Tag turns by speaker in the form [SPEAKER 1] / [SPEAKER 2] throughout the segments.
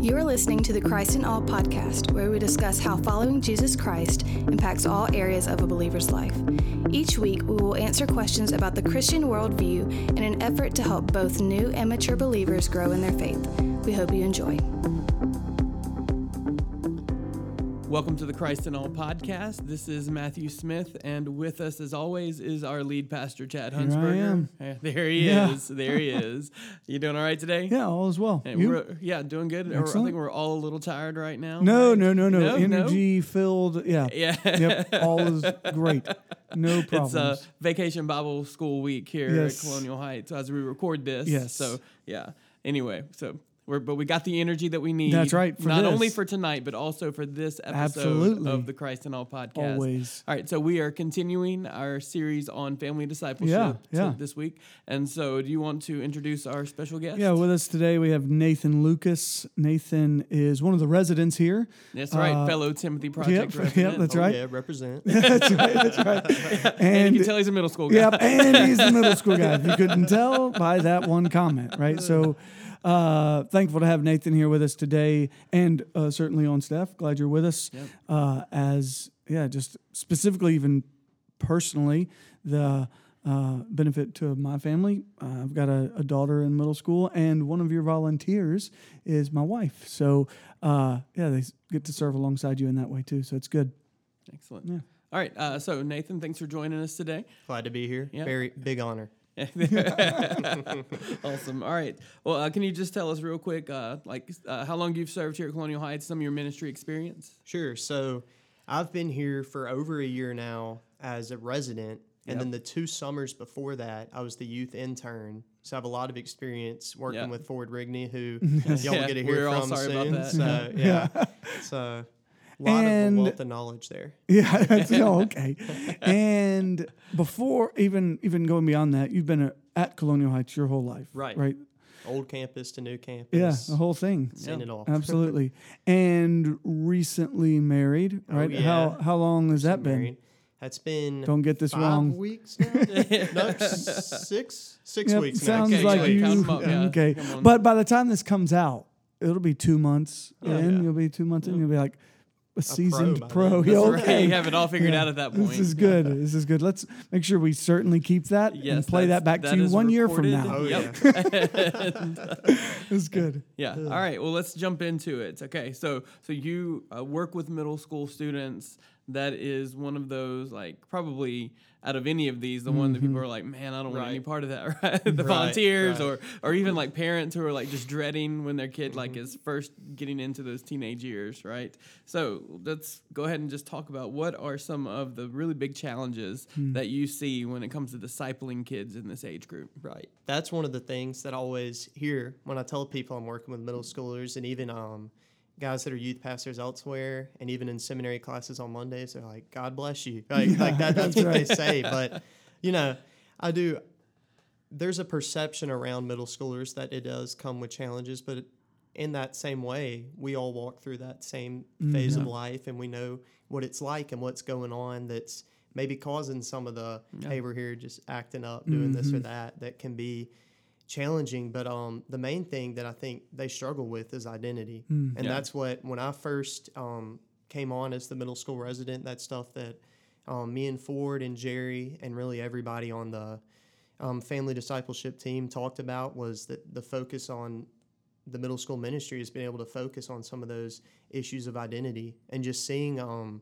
[SPEAKER 1] You are listening to the Christ in All podcast, where we discuss how following Jesus Christ impacts all areas of a believer's life. Each week, we will answer questions about the Christian worldview in an effort to help both new and mature believers grow in their faith. We hope you enjoy.
[SPEAKER 2] Welcome to the Christ in All podcast. This is Matthew Smith, and with us, as always, is our lead pastor, Chad
[SPEAKER 3] Here
[SPEAKER 2] Hunsberger.
[SPEAKER 3] am.
[SPEAKER 2] There he
[SPEAKER 3] Yeah.
[SPEAKER 2] is. There he is. You doing all right today?
[SPEAKER 3] Yeah, all is well.
[SPEAKER 2] And
[SPEAKER 3] You?
[SPEAKER 2] we're, yeah, doing good. Or I think we're all a little tired right now.
[SPEAKER 3] No,
[SPEAKER 2] right?
[SPEAKER 3] no, no, no,
[SPEAKER 2] No, no?
[SPEAKER 3] Energy filled. Yeah.
[SPEAKER 2] Yeah.
[SPEAKER 3] Yep. All is great. No problems.
[SPEAKER 2] It's uh, vacation Bible school week here
[SPEAKER 3] Yes.
[SPEAKER 2] at Colonial Heights as we record this.
[SPEAKER 3] Yes.
[SPEAKER 2] So yeah. Anyway, so we're but we got the energy that we need.
[SPEAKER 3] That's right, for
[SPEAKER 2] not
[SPEAKER 3] this.
[SPEAKER 2] only for tonight, but also for this episode
[SPEAKER 3] Absolutely.
[SPEAKER 2] of the Christ in All podcast.
[SPEAKER 3] Always.
[SPEAKER 2] All right. So we are continuing our series on family discipleship
[SPEAKER 3] Yeah, yeah.
[SPEAKER 2] this week. And so, do you want to introduce our special guest?
[SPEAKER 3] yeah, with us today we have Nathan Lucas. Nathan is one of the residents here.
[SPEAKER 2] That's right,
[SPEAKER 3] Uh,
[SPEAKER 2] fellow Timothy Project
[SPEAKER 3] yep,
[SPEAKER 2] resident.
[SPEAKER 3] that's
[SPEAKER 4] Oh,
[SPEAKER 3] right.
[SPEAKER 4] Yeah, represent.
[SPEAKER 3] that's right. That's right.
[SPEAKER 2] And, you can tell he's a middle school guy.
[SPEAKER 3] Yep, and he's a middle school guy. If you couldn't tell by that one comment, right? So, uh, thankful to have Nathan here with us today, and uh, certainly on staff. Glad you're with us.
[SPEAKER 2] Yep.
[SPEAKER 3] Uh, as yeah, just specifically, even personally, the uh, benefit to my family. Uh, I've got a, a daughter in middle school, and one of your volunteers is my wife. So, uh, yeah, they get to serve alongside you in that way too. So it's good.
[SPEAKER 2] Excellent.
[SPEAKER 3] Yeah.
[SPEAKER 2] All right. Uh, so, Nathan, thanks for joining us today.
[SPEAKER 4] Glad to be here.
[SPEAKER 2] Yeah.
[SPEAKER 4] Very big honor.
[SPEAKER 2] awesome. All right. Well, uh, can you just tell us real quick, uh, like uh, how long you've served here at Colonial Heights, some of your ministry experience?
[SPEAKER 4] Sure. So I've been here for over a year now as a resident. And
[SPEAKER 2] Yep.
[SPEAKER 4] then the two summers before that, I was the youth intern. So I have a lot of experience working
[SPEAKER 2] Yeah.
[SPEAKER 4] with Ford Rigney, who y'all will get to hear from
[SPEAKER 2] sorry about
[SPEAKER 4] soon.
[SPEAKER 2] that.
[SPEAKER 4] So yeah, so a lot
[SPEAKER 3] And-
[SPEAKER 4] of wealth of knowledge there.
[SPEAKER 3] Yeah, that's, oh, okay. And before even even going beyond that, you've been uh at Colonial Heights your whole life,
[SPEAKER 4] Right.
[SPEAKER 3] Right.
[SPEAKER 4] Old campus to new campus.
[SPEAKER 3] Yeah, the whole thing.
[SPEAKER 4] Seen
[SPEAKER 2] Yeah.
[SPEAKER 4] it all.
[SPEAKER 3] Absolutely. and recently married,
[SPEAKER 4] Oh,
[SPEAKER 3] right? How
[SPEAKER 4] yeah.
[SPEAKER 3] how how long has that been?
[SPEAKER 4] Married. That's been
[SPEAKER 3] Don't get this
[SPEAKER 4] five
[SPEAKER 3] wrong.
[SPEAKER 4] weeks now. no, six six
[SPEAKER 3] Yep,
[SPEAKER 4] weeks now.
[SPEAKER 3] sounds
[SPEAKER 2] Okay,
[SPEAKER 3] like
[SPEAKER 2] so
[SPEAKER 3] you.
[SPEAKER 2] count 'em up, yeah.
[SPEAKER 3] Okay, but by the time this comes out, it'll be two months
[SPEAKER 4] Yeah.
[SPEAKER 3] in.
[SPEAKER 4] Yeah.
[SPEAKER 3] You'll be two months in. You'll be like a seasoned pro.
[SPEAKER 2] That's right.
[SPEAKER 3] okay.
[SPEAKER 2] You have it all figured
[SPEAKER 3] Yeah.
[SPEAKER 2] out at that point.
[SPEAKER 3] This is good. This is good. Let's make sure we certainly keep that
[SPEAKER 2] Yes,
[SPEAKER 3] and play that back
[SPEAKER 2] that
[SPEAKER 3] to you one year from now.
[SPEAKER 4] Oh
[SPEAKER 2] Yep.
[SPEAKER 4] yeah.
[SPEAKER 3] It's good.
[SPEAKER 2] Yeah. All right. Well, let's jump into it. Okay. So, so you uh, work with middle school students. That is one of those, like, probably out of any of these, the one that people mm-hmm. are like, man, I don't want any part of that, right? the
[SPEAKER 4] Right,
[SPEAKER 2] volunteers,
[SPEAKER 4] right.
[SPEAKER 2] or or even like parents who are like just dreading when their kid like mm-hmm. is first getting into those teenage years, right? So let's go ahead and just talk about what are some of the really big challenges hmm. that you see when it comes to discipling kids in this age group.
[SPEAKER 4] Right. That's one of the things that I always hear when I tell people I'm working with middle schoolers and even um, guys that are youth pastors elsewhere and even in seminary classes on Mondays. They're like, God bless you. Like,
[SPEAKER 3] Yeah,
[SPEAKER 4] like that, that's what
[SPEAKER 3] right.
[SPEAKER 4] they say. But, you know, I do. There's a perception around middle schoolers that it does come with challenges, but in that same way, we all walk through that same mm, phase of life and we know what it's like and what's going on that's maybe causing some of the, hey, we're here just acting up, doing this or mm-hmm. that, that can be challenging. But um, the main thing that I think they struggle with is identity. And
[SPEAKER 2] Yeah.
[SPEAKER 4] that's what, when I first um, came on as the middle school resident, that stuff that um, me and Ford and Jerry and really everybody on the um, family discipleship team talked about was that the focus on the middle school ministry has been able to focus on some of those issues of identity and just seeing um,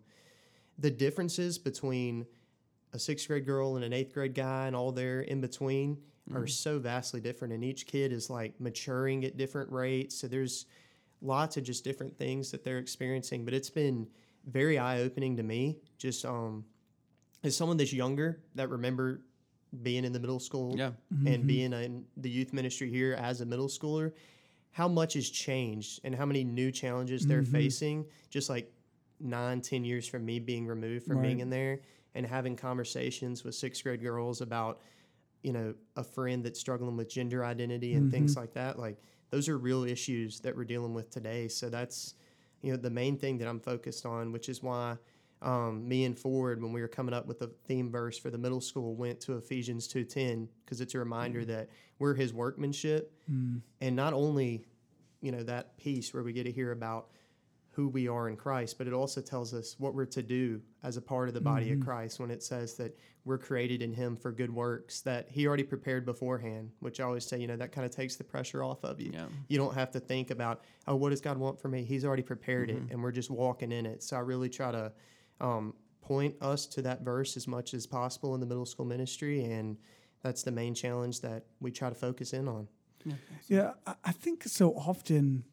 [SPEAKER 4] the differences between a sixth grade girl and an eighth grade guy and all their in between are mm-hmm. so vastly different and each kid is like maturing at different rates. So there's lots of just different things that they're experiencing but it's been very eye-opening to me. Just um as someone that's younger that remember being in the middle school
[SPEAKER 2] Yeah.
[SPEAKER 4] and mm-hmm. being in the youth ministry here as a middle schooler how much has changed and how many new challenges they're mm-hmm. facing just like nine ten years from me being removed from being in there and having conversations with sixth grade girls about you know a friend that's struggling with gender identity and things mm-hmm. like that like those are real issues that we're dealing with today. So that's you know the main thing that i'm focused on which is why um, me and Ford, when we were coming up with the theme verse for the middle school, went to Ephesians two ten because it's a reminder mm. that we're His workmanship, mm. and not only you know that piece where we get to hear about who we are in Christ, but it also tells us what we're to do as a part of the body
[SPEAKER 3] Mm-hmm.
[SPEAKER 4] of Christ when it says that we're created in Him for good works that He already prepared beforehand, which I always say, you know, that kind of takes the pressure off of you.
[SPEAKER 2] Yeah.
[SPEAKER 4] You don't have to think about, oh, what does God want for me? He's already prepared
[SPEAKER 2] Mm-hmm.
[SPEAKER 4] it, and we're just walking in it. So I really try to um, point us to that verse as much as possible in the middle school ministry, and that's the main challenge that we try to focus in on.
[SPEAKER 3] Yeah, I- I think so often,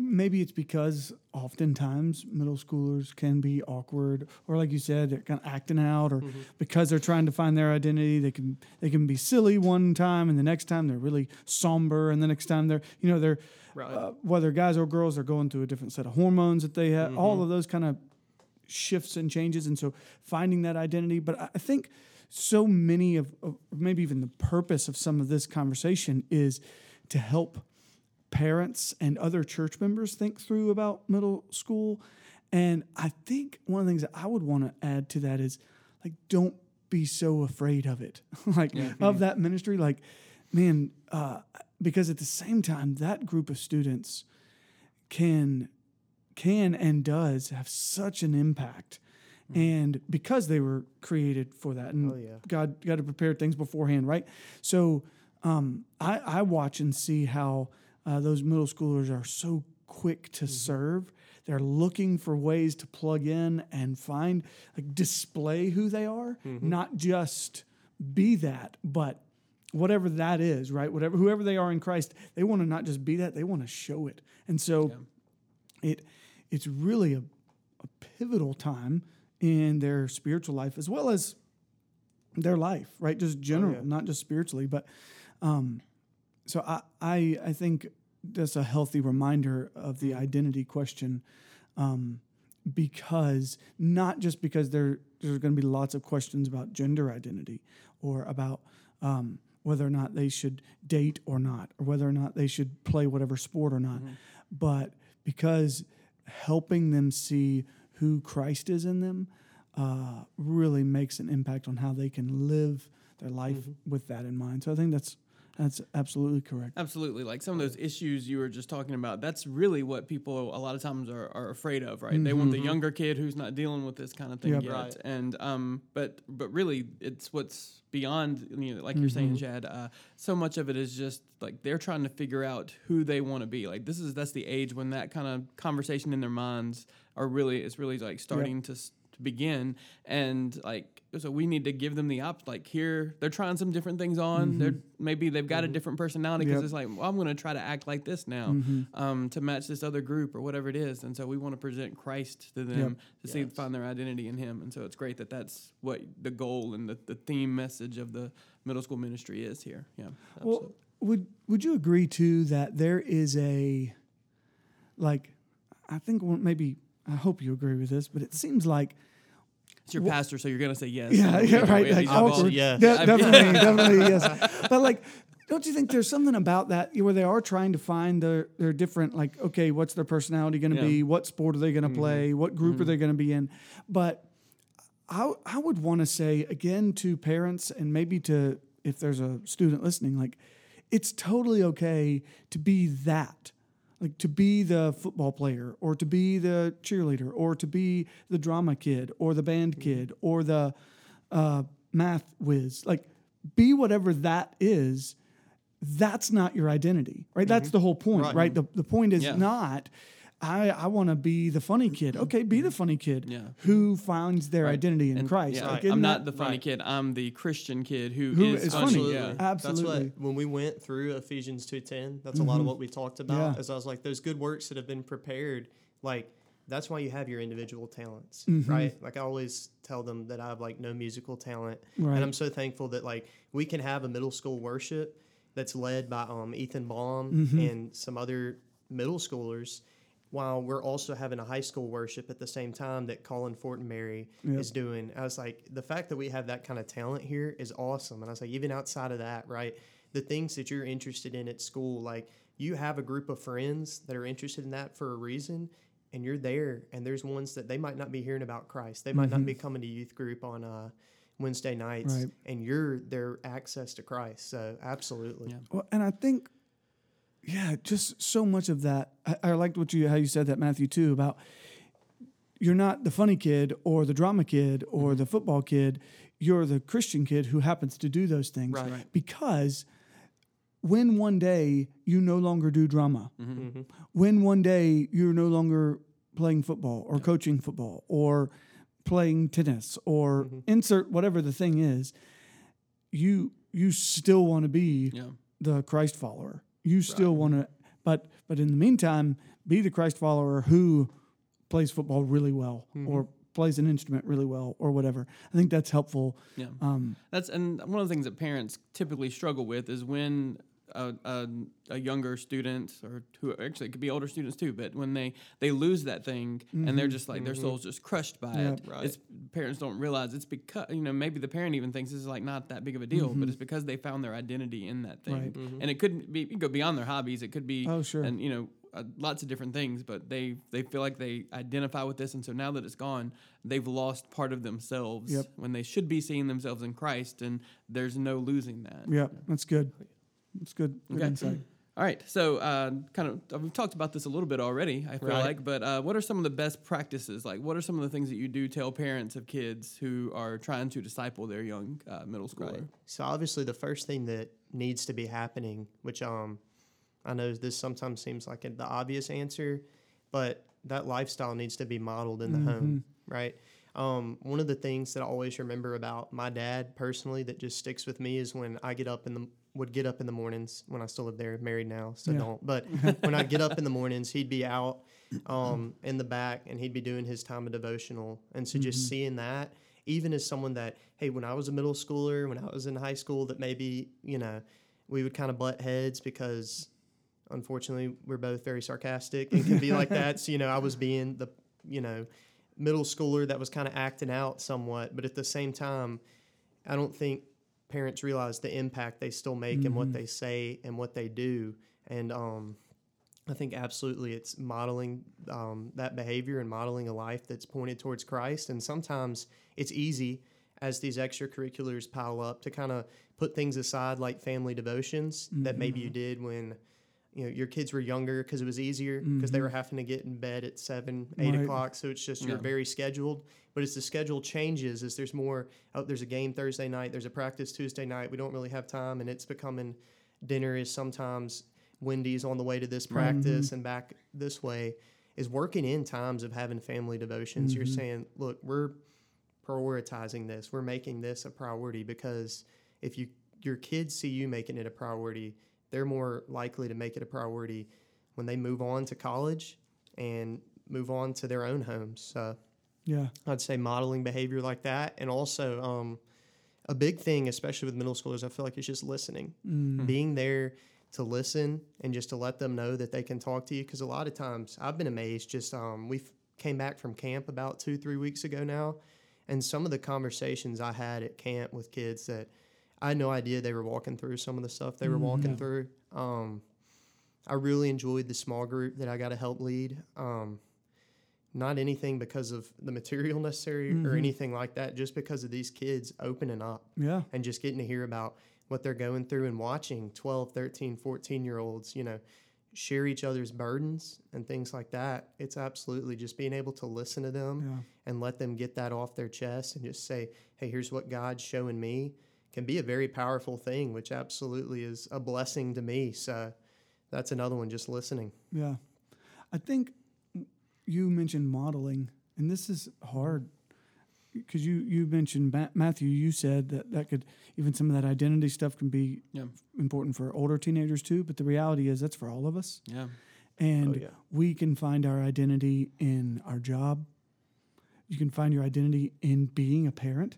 [SPEAKER 3] maybe it's because oftentimes middle schoolers can be awkward, or like you said, they're kind of acting out, or because they're trying to find their identity, they can they can be silly one time, and the next time they're really somber, and the next time they're you know they're
[SPEAKER 2] Right.
[SPEAKER 3] uh, whether guys or girls are going through a different set of hormones that they have, all of those kind of shifts and changes, and so finding that identity. But I I think so many of, of maybe even the purpose of some of this conversation is to help parents and other church members think through about middle school. And I think one of the things that I would want to add to that is like, don't be so afraid of it, like of that ministry. Like, man, uh, because at the same time, that group of students can can and does have such an impact. And because they were created for that, and
[SPEAKER 4] Oh, yeah.
[SPEAKER 3] God got to prepare things beforehand, right? So um, I, I watch and see how uh, those middle schoolers are so quick to serve. They're looking for ways to plug in and find, like, display who they are, not just be that, but whatever that is, right? Whatever, whoever they are in Christ, they want to not just be that; they want to show it. And so, it it's really a, a pivotal time in their spiritual life as well as their life, right? Just general,
[SPEAKER 4] yeah.
[SPEAKER 3] not just spiritually, but um, so I, I I think that's a healthy reminder of the identity question, um, because not just because there there's going to be lots of questions about gender identity or about um, whether or not they should date or not, or whether or not they should play whatever sport or not, but because helping them see who Christ is in them uh, really makes an impact on how they can live their life with that in mind. So I think that's that's absolutely correct.
[SPEAKER 2] Absolutely. Like some of those issues you were just talking about, that's really what people a lot of times are, are afraid of, right? They want the younger kid who's not dealing with this kind of thing
[SPEAKER 3] Yep.
[SPEAKER 2] yet.
[SPEAKER 4] Right.
[SPEAKER 2] And um but but really it's what's beyond you know, like you're saying, Chad, uh, so much of it is just like they're trying to figure out who they want to be. Like this is that's the age when that kind of conversation in their minds are really is really like starting to to begin and like so we need to give them the op like here they're trying some different things on. Mm-hmm. They're maybe they've got a mm-hmm. different personality because
[SPEAKER 3] Yep.
[SPEAKER 2] it's like well, i'm going to try to act like this now mm-hmm. um, to match this other group or whatever it is. And so we want to present christ to them to see find their identity in him. And so it's great that that's what the goal and the, the theme message of the middle school ministry is here. Yeah
[SPEAKER 3] Well, would would you agree too that there is a like I think maybe I hope you agree with this, but it seems like
[SPEAKER 2] it's your pastor so you're going to say yes
[SPEAKER 3] yeah, yeah, right, like
[SPEAKER 2] He's
[SPEAKER 3] awkward,
[SPEAKER 4] yeah.
[SPEAKER 3] De- definitely, definitely, yes. But like, don't you think there's something about that where they are trying to find their their different like, okay, what's their personality going to
[SPEAKER 2] Yeah.
[SPEAKER 3] be? What sport are they going to mm-hmm. play? What group are mm-hmm. they going to be in? But I I would want to say again to parents and maybe to if there's a student listening, like, it's totally okay to be that like to be the football player or to be the cheerleader or to be the drama kid or the band kid or the uh, math whiz like be whatever that is that's not your identity right that's the whole point right,
[SPEAKER 4] Right.
[SPEAKER 3] The, the point is
[SPEAKER 2] Yeah.
[SPEAKER 3] not i i want to be the funny kid okay be the funny kid
[SPEAKER 2] Yeah.
[SPEAKER 3] who finds their identity in
[SPEAKER 2] And,
[SPEAKER 3] christ
[SPEAKER 2] yeah,
[SPEAKER 3] Like,
[SPEAKER 2] i'm
[SPEAKER 3] isn't that-
[SPEAKER 2] the funny
[SPEAKER 4] right.
[SPEAKER 2] kid i'm the christian kid who,
[SPEAKER 3] Who
[SPEAKER 2] is
[SPEAKER 3] is
[SPEAKER 2] funny,
[SPEAKER 3] funny.
[SPEAKER 2] yeah
[SPEAKER 3] Absolutely.
[SPEAKER 4] That's what when we went through Ephesians two ten. That's a lot of what we talked about.
[SPEAKER 3] Yeah.
[SPEAKER 4] As I was like, those good works that have been prepared, like that's why you have your individual talents,
[SPEAKER 3] Mm-hmm.
[SPEAKER 4] right? Like I always tell them that I have like no musical talent,
[SPEAKER 3] Right.
[SPEAKER 4] and I'm so thankful that like we can have a middle school worship that's led by um, Ethan Baum
[SPEAKER 3] Mm-hmm.
[SPEAKER 4] and some other middle schoolers. While we're also having a high school worship at the same time that Colin Fort Fortenberry
[SPEAKER 3] Yep.
[SPEAKER 4] is doing. I was like, the fact that we have that kind of talent here is awesome. And I was like, even outside of that, right? The things that you're interested in at school, like you have a group of friends that are interested in that for a reason, and you're there. And there's ones that they might not be hearing about Christ. They might not be coming to youth group on uh, Wednesday nights,
[SPEAKER 3] Right.
[SPEAKER 4] and you're their access to Christ. So absolutely.
[SPEAKER 2] Yeah.
[SPEAKER 3] Well, and I think yeah, just so much of that. I, I liked what you how you said that Matthew too about you're not the funny kid or the drama kid or the football kid. You're the Christian kid who happens to do those things
[SPEAKER 4] Right. Right.
[SPEAKER 3] because when one day you no longer do drama,
[SPEAKER 4] Mm-hmm.
[SPEAKER 3] when one day you're no longer playing football or coaching football or playing tennis or
[SPEAKER 4] Mm-hmm.
[SPEAKER 3] insert whatever the thing is, you you still want to be
[SPEAKER 2] Yeah.
[SPEAKER 3] the Christ follower. You still want to, but but in the meantime, be the Christ follower who plays football really well or plays an instrument really well or whatever. I think that's helpful.
[SPEAKER 2] Yeah.
[SPEAKER 3] Um,
[SPEAKER 2] That's and one of the things that parents typically struggle with is when a, a, a younger student or who actually it could be older students too, but when they they lose that thing and they're mm-hmm. just like their mm-hmm. soul's just crushed by
[SPEAKER 3] Yeah.
[SPEAKER 2] it.
[SPEAKER 4] Right.
[SPEAKER 2] It's parents don't realize it's because you know maybe the parent even thinks this is like not that big of a deal, but mm-hmm. it's because they found their identity in that thing,
[SPEAKER 3] Right.
[SPEAKER 2] and it couldn't be it could go beyond their hobbies. It could be
[SPEAKER 3] Oh, sure.
[SPEAKER 2] and you know. Uh, lots of different things, but they they feel like they identify with this, and so now that it's gone, they've lost part of themselves
[SPEAKER 3] Yep.
[SPEAKER 2] when they should be seeing themselves in Christ, and there's no losing that.
[SPEAKER 3] yeah, that's good. Oh, That's good. Good
[SPEAKER 2] Okay.
[SPEAKER 3] insight.
[SPEAKER 2] All right, so uh, kind of uh, we've talked about this a little bit already. I feel
[SPEAKER 4] Right.
[SPEAKER 2] like, but uh, what are some of the best practices? Like, what are some of the things that you do tell parents of kids who are trying to disciple their young uh, middle schooler?
[SPEAKER 4] Right. So obviously, the first thing that needs to be happening, which um, I know this sometimes seems like the obvious answer, but that lifestyle needs to be modeled in the home, right? Um, one of the things that I always remember about my dad personally that just sticks with me is when I get up in the would get up in the mornings when I still live there, married now, so
[SPEAKER 3] Yeah.
[SPEAKER 4] don't. But when I get up in the mornings, he'd be out um, in the back and he'd be doing his time of devotional, and so just seeing that even as someone that hey when i was a middle schooler when i was in high school that maybe you know we would kind of butt heads because unfortunately we're both very sarcastic and can be like that so you know i was being the you know middle schooler that was kind of acting out somewhat but at the same time i don't think parents realize the impact they still make and what they say and what they do. And um I think absolutely it's modeling um, that behavior and modeling a life that's pointed towards Christ. And sometimes it's easy as these extracurriculars pile up to kind of put things aside like family devotions that maybe you did when you know your kids were younger because it was easier because they mm-hmm. were having to get in bed at seven, eight
[SPEAKER 3] Right.
[SPEAKER 4] o'clock. So it's just you're
[SPEAKER 2] Yeah.
[SPEAKER 4] very scheduled. But as the schedule changes, as there's more, oh, there's a game Thursday night, there's a practice Tuesday night. We don't really have time, and it's becoming dinner is sometimes Wendy's on the way to this practice mm-hmm. and back this way. Is working in times of having family devotions. You're mm-hmm. saying, look, we're prioritizing this. We're making this a priority because if you your kids see you making it a priority, they're more likely to make it a priority when they move on to college and move on to their own homes. So
[SPEAKER 3] Yeah.
[SPEAKER 4] I'd say modeling behavior like that, and also um, a big thing, especially with middle schoolers, I feel like it's just listening, being there to listen and just to let them know that they can talk to you. Because a lot of times, I've been amazed. Just um, we came back from camp about two, three weeks ago now, and some of the conversations I had at camp with kids that I had no idea they were walking through some of the stuff they were walking through. Um, I really enjoyed the small group that I got to help lead. Um, not anything because of the material necessary or anything like that, just because of these kids opening up
[SPEAKER 3] Yeah.
[SPEAKER 4] and just getting to hear about what they're going through and watching 12, 13, 14 year olds, you know, share each other's burdens and things like that. It's absolutely just being able to listen to them
[SPEAKER 3] Yeah.
[SPEAKER 4] and let them get that off their chest and just say, hey, here's what God's showing me can be a very powerful thing, which absolutely is a blessing to me. So that's another one, just listening.
[SPEAKER 3] Yeah. I think you mentioned modeling, and this is hard because you, you mentioned Matthew, you said that that could, even some of that identity stuff can be
[SPEAKER 2] Yeah.
[SPEAKER 3] important for older teenagers too. But the reality is that's for all of us.
[SPEAKER 2] Yeah.
[SPEAKER 3] And
[SPEAKER 4] Oh, yeah.
[SPEAKER 3] we can find our identity in our job. You can find your identity in being a parent.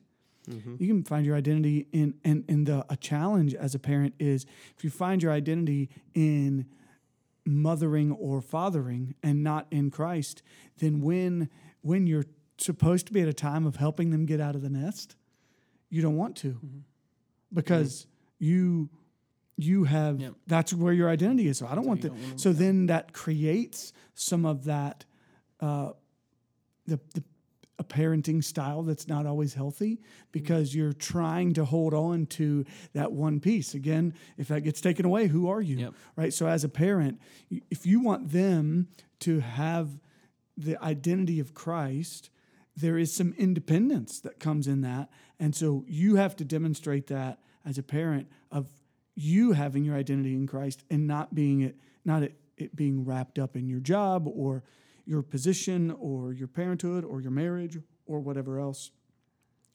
[SPEAKER 4] Mm-hmm.
[SPEAKER 3] You can find your identity in and and the a challenge as a parent is if you find your identity in mothering or fathering and not in Christ, then when when you're supposed to be at a time of helping them get out of the nest, you don't want to because you you have
[SPEAKER 2] Yep.
[SPEAKER 3] that's where your identity is. So I don't want
[SPEAKER 2] you
[SPEAKER 3] to.
[SPEAKER 2] don't want 'em-
[SPEAKER 3] So then that creates some of that uh, the the a parenting style that's not always healthy because mm-hmm. you're trying to hold on to that one piece. Again, if that gets taken away, who are you?
[SPEAKER 2] Yep.
[SPEAKER 3] Right. So as a parent, if you want them to have the identity of Christ, there is some independence that comes in that. And so you have to demonstrate that as a parent of you having your identity in Christ and not being it, not it, it being wrapped up in your job or your position or your parenthood or your marriage or whatever else.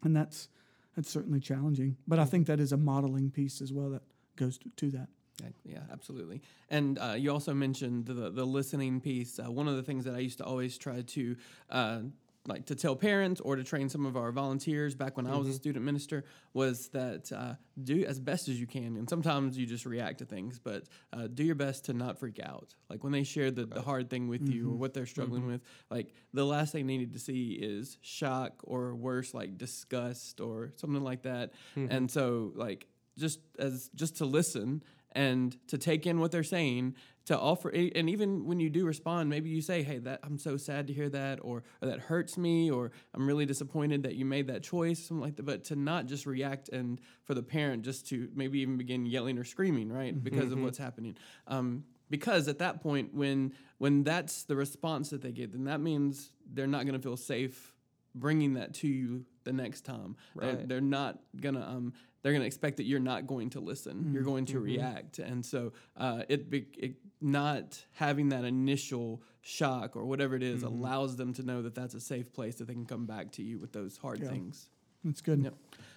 [SPEAKER 3] And that's that's certainly challenging. But I think that is a modeling piece as well that goes to, to that.
[SPEAKER 2] Yeah, Yeah, absolutely. And uh, you also mentioned the the listening piece. Uh, one of the things that I used to always try to uh, like to tell parents or to train some of our volunteers back when I was a student minister was that uh, do as best as you can. And sometimes you just react to things, but uh, do your best to not freak out. Like when they share the, the hard thing with you or what they're struggling with, like the last thing they need to see is shock or worse, like disgust or something like that. And so, like just as just to listen and to take in what they're saying to offer and even when you do respond maybe you say hey that i'm so sad to hear that or, or that hurts me or i'm really disappointed that you made that choice something like that. But to not just react and for the parent just to maybe even begin yelling or screaming right because of what's happening. Um, because at that point when when that's the response that they get then that means they're not going to feel safe bringing that to you the next time. They're,
[SPEAKER 4] Right.
[SPEAKER 2] they're not gonna um they're gonna expect that you're not going to listen you're going to react and so uh it, it not having that initial shock or whatever it is allows them to know that that's a safe place that they can come back to you with those hard
[SPEAKER 3] Yeah.
[SPEAKER 2] things
[SPEAKER 3] That's good.
[SPEAKER 2] Yep.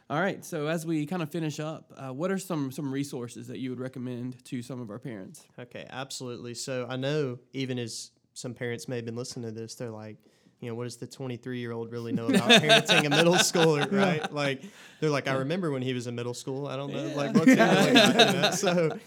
[SPEAKER 2] All right. So as we kind of finish up, uh, what are some some resources that you would recommend to some of our parents?
[SPEAKER 4] Okay, absolutely. So I know even as some parents may have been listening to this, they're like, you know, what does the 23 year old really know about parenting a middle schooler, right? Like, they're like, I remember when he was in middle school. I don't know, like, what's really like? So,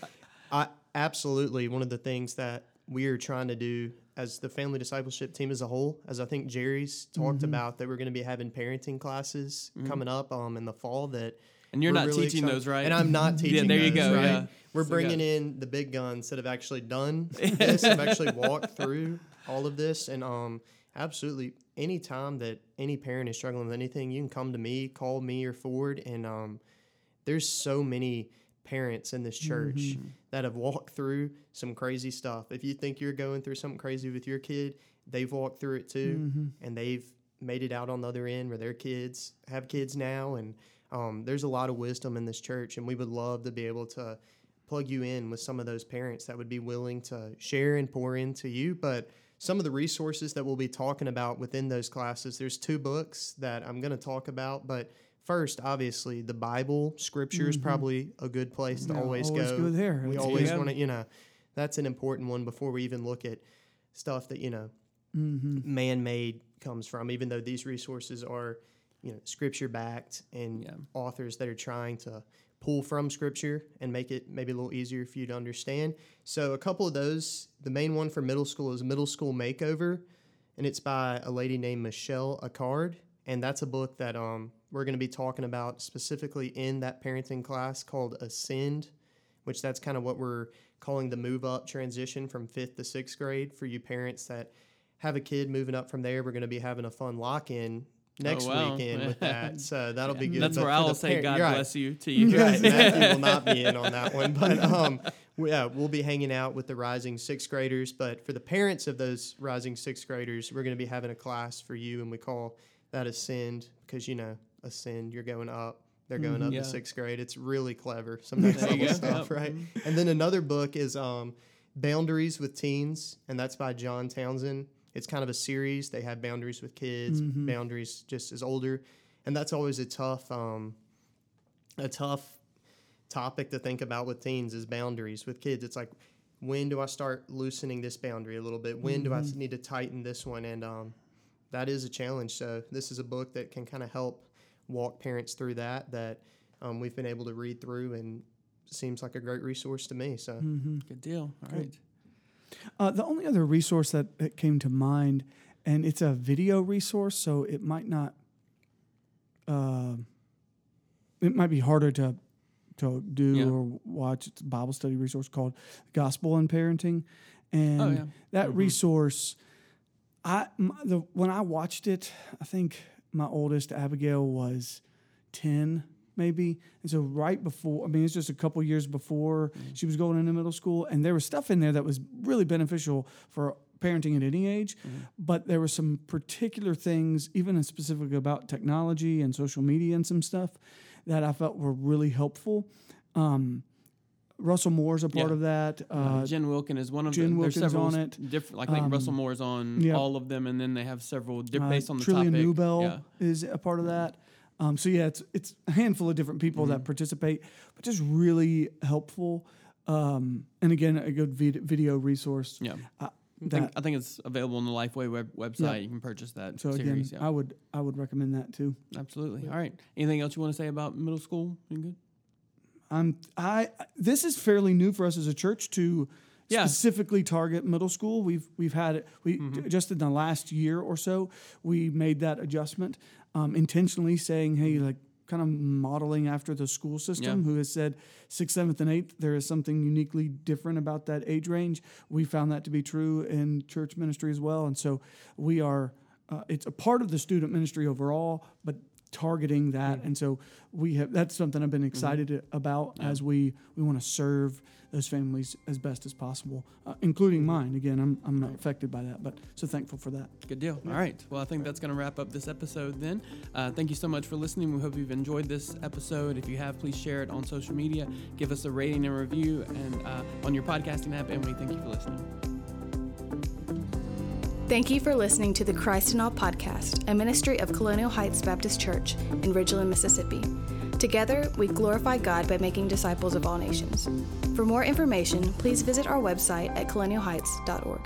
[SPEAKER 4] I absolutely one of the things that we are trying to do as the family discipleship team as a whole, as I think Jerry's talked about, that we're going to be having parenting classes coming up um, in the fall that.
[SPEAKER 2] And you're not
[SPEAKER 4] really
[SPEAKER 2] teaching
[SPEAKER 4] excited-
[SPEAKER 2] those, right?
[SPEAKER 4] And I'm not teaching.
[SPEAKER 2] Yeah, there you
[SPEAKER 4] those,
[SPEAKER 2] go,
[SPEAKER 4] Right?
[SPEAKER 2] yeah.
[SPEAKER 4] We're
[SPEAKER 2] So
[SPEAKER 4] bringing in the big guns that have actually done this, have actually walked through all of this, and um, absolutely, any time that any parent is struggling with anything, you can come to me, call me or Ford, and um, there's so many parents in this church that have walked through some crazy stuff. If you think you're going through something crazy with your kid, they've walked through it too, and they've made it out on the other end where their kids have kids now, and um, there's a lot of wisdom in this church, and we would love to be able to plug you in with some of those parents that would be willing to share and pour into you. But some of the resources that we'll be talking about within those classes, there's two books that I'm going to talk about. But first, obviously, the Bible, Scripture is probably a good place to
[SPEAKER 3] Mm-hmm.
[SPEAKER 4] Always,
[SPEAKER 3] always
[SPEAKER 4] go.
[SPEAKER 3] go there.
[SPEAKER 4] We always want to, you know, that's an important one before we even look at stuff that you know
[SPEAKER 3] Mm-hmm.
[SPEAKER 4] man-made comes from. Even though these resources are, you know, scripture backed and
[SPEAKER 2] Yeah.
[SPEAKER 4] authors that are trying to pull from scripture and make it maybe a little easier for you to understand. So a couple of those, the main one for middle school is Middle School Makeover, and it's by a lady named Michelle Icard, and that's a book that um we're going to be talking about specifically in that parenting class called Ascend, which that's kind of what we're calling the move up transition from 5th to 6th grade for you parents that have a kid moving up from there. We're going to be having a fun lock-in next
[SPEAKER 2] wow.
[SPEAKER 4] weekend with that. So that'll be good.
[SPEAKER 2] That's
[SPEAKER 4] But
[SPEAKER 2] where I'll say
[SPEAKER 4] parent-
[SPEAKER 2] God
[SPEAKER 4] right.
[SPEAKER 2] bless you to you.
[SPEAKER 4] Right, Matthew will not be in on that one, but um, we, yeah, we'll be hanging out with the rising sixth graders. But for the parents of those rising sixth graders, we're going to be having a class for you, and we call that ascend because you know ascend, you're going up. They're going up
[SPEAKER 2] Yeah.
[SPEAKER 4] to sixth grade. It's really clever, some next level stuff,
[SPEAKER 2] Yep.
[SPEAKER 4] right? And then another book is um, Boundaries with Teens, and that's by John Townsend. It's kind of a series. They have boundaries with kids, boundaries just as older, and that's always a tough, um, a tough topic to think about with teens is boundaries with kids. It's like, when do I start loosening this boundary a little bit? When do I need to tighten this one? And um, that is a challenge. So this is a book that can kind of help walk parents through that. That um, we've been able to read through and seems like a great resource to me. So
[SPEAKER 2] Good deal. All right.
[SPEAKER 3] Uh, the only other resource that, that came to mind, and it's a video resource, so it might not, uh, it might be harder to to do
[SPEAKER 2] Yeah.
[SPEAKER 3] or watch. It's a Bible study resource called Gospel and Parenting, and
[SPEAKER 2] Oh, yeah.
[SPEAKER 3] that resource, I m- the when I watched it, I think my oldest Abigail was ten, maybe. And so right before, I mean, it's just a couple years before she was going into middle school, and there was stuff in there that was really beneficial for parenting at any age. But there were some particular things, even specifically about technology and social media and some stuff that I felt were really helpful. Um, Russell Moore's a part
[SPEAKER 2] Yeah.
[SPEAKER 3] of that.
[SPEAKER 2] Uh,
[SPEAKER 3] Uh,
[SPEAKER 2] Jen Wilkin is one of
[SPEAKER 3] Jen
[SPEAKER 2] them. There's
[SPEAKER 3] Wilkin's
[SPEAKER 2] several
[SPEAKER 3] on it.
[SPEAKER 2] different. Like I think
[SPEAKER 3] Um,
[SPEAKER 2] Russell Moore's on
[SPEAKER 3] yeah.
[SPEAKER 2] all of them, and then they have several di-
[SPEAKER 3] uh,
[SPEAKER 2] based on the
[SPEAKER 3] Trillia
[SPEAKER 2] topic.
[SPEAKER 3] Newbell
[SPEAKER 2] Yeah.
[SPEAKER 3] is a part of that. Um, so yeah, it's it's a handful of different people that participate, but just really helpful. Um, and again, a good vid- video resource.
[SPEAKER 2] Yeah.
[SPEAKER 3] Uh,
[SPEAKER 2] I think, I think it's available on the Lifeway web, website. You can purchase that
[SPEAKER 3] so again,
[SPEAKER 2] yeah,
[SPEAKER 3] I would I would recommend that too.
[SPEAKER 2] absolutely. All right. Anything else you want to say about middle school? You good?
[SPEAKER 3] I'm I this is fairly new for us as a church to
[SPEAKER 2] Yeah.
[SPEAKER 3] specifically target middle school. We've we've had it we
[SPEAKER 2] Mm-hmm.
[SPEAKER 3] just in the last year or so we made that adjustment um, intentionally, saying hey like kind of modeling after the school system
[SPEAKER 2] Yeah.
[SPEAKER 3] who has said sixth, seventh, and eighth. There is something uniquely different about that age range. We found that to be true in church ministry as well, and so we are. Uh, it's a part of the student ministry overall, but targeting that, and so we have. That's something I've been excited about as we we want to serve those families as best as possible, uh, including mine. Again, I'm I'm not affected by that, but so thankful for that.
[SPEAKER 2] Good deal. All right. Well, I think that's going to wrap up this episode then. Uh, thank you so much for listening. We hope you've enjoyed this episode. If you have, please share it on social media. Give us a rating and review and uh, on your podcasting app. And we thank you for listening.
[SPEAKER 1] Thank you for listening to the Christ in All podcast, a ministry of Colonial Heights Baptist Church in Ridgeland, Mississippi. Together, we glorify God by making disciples of all nations. For more information, please visit our website at colonialheights.org.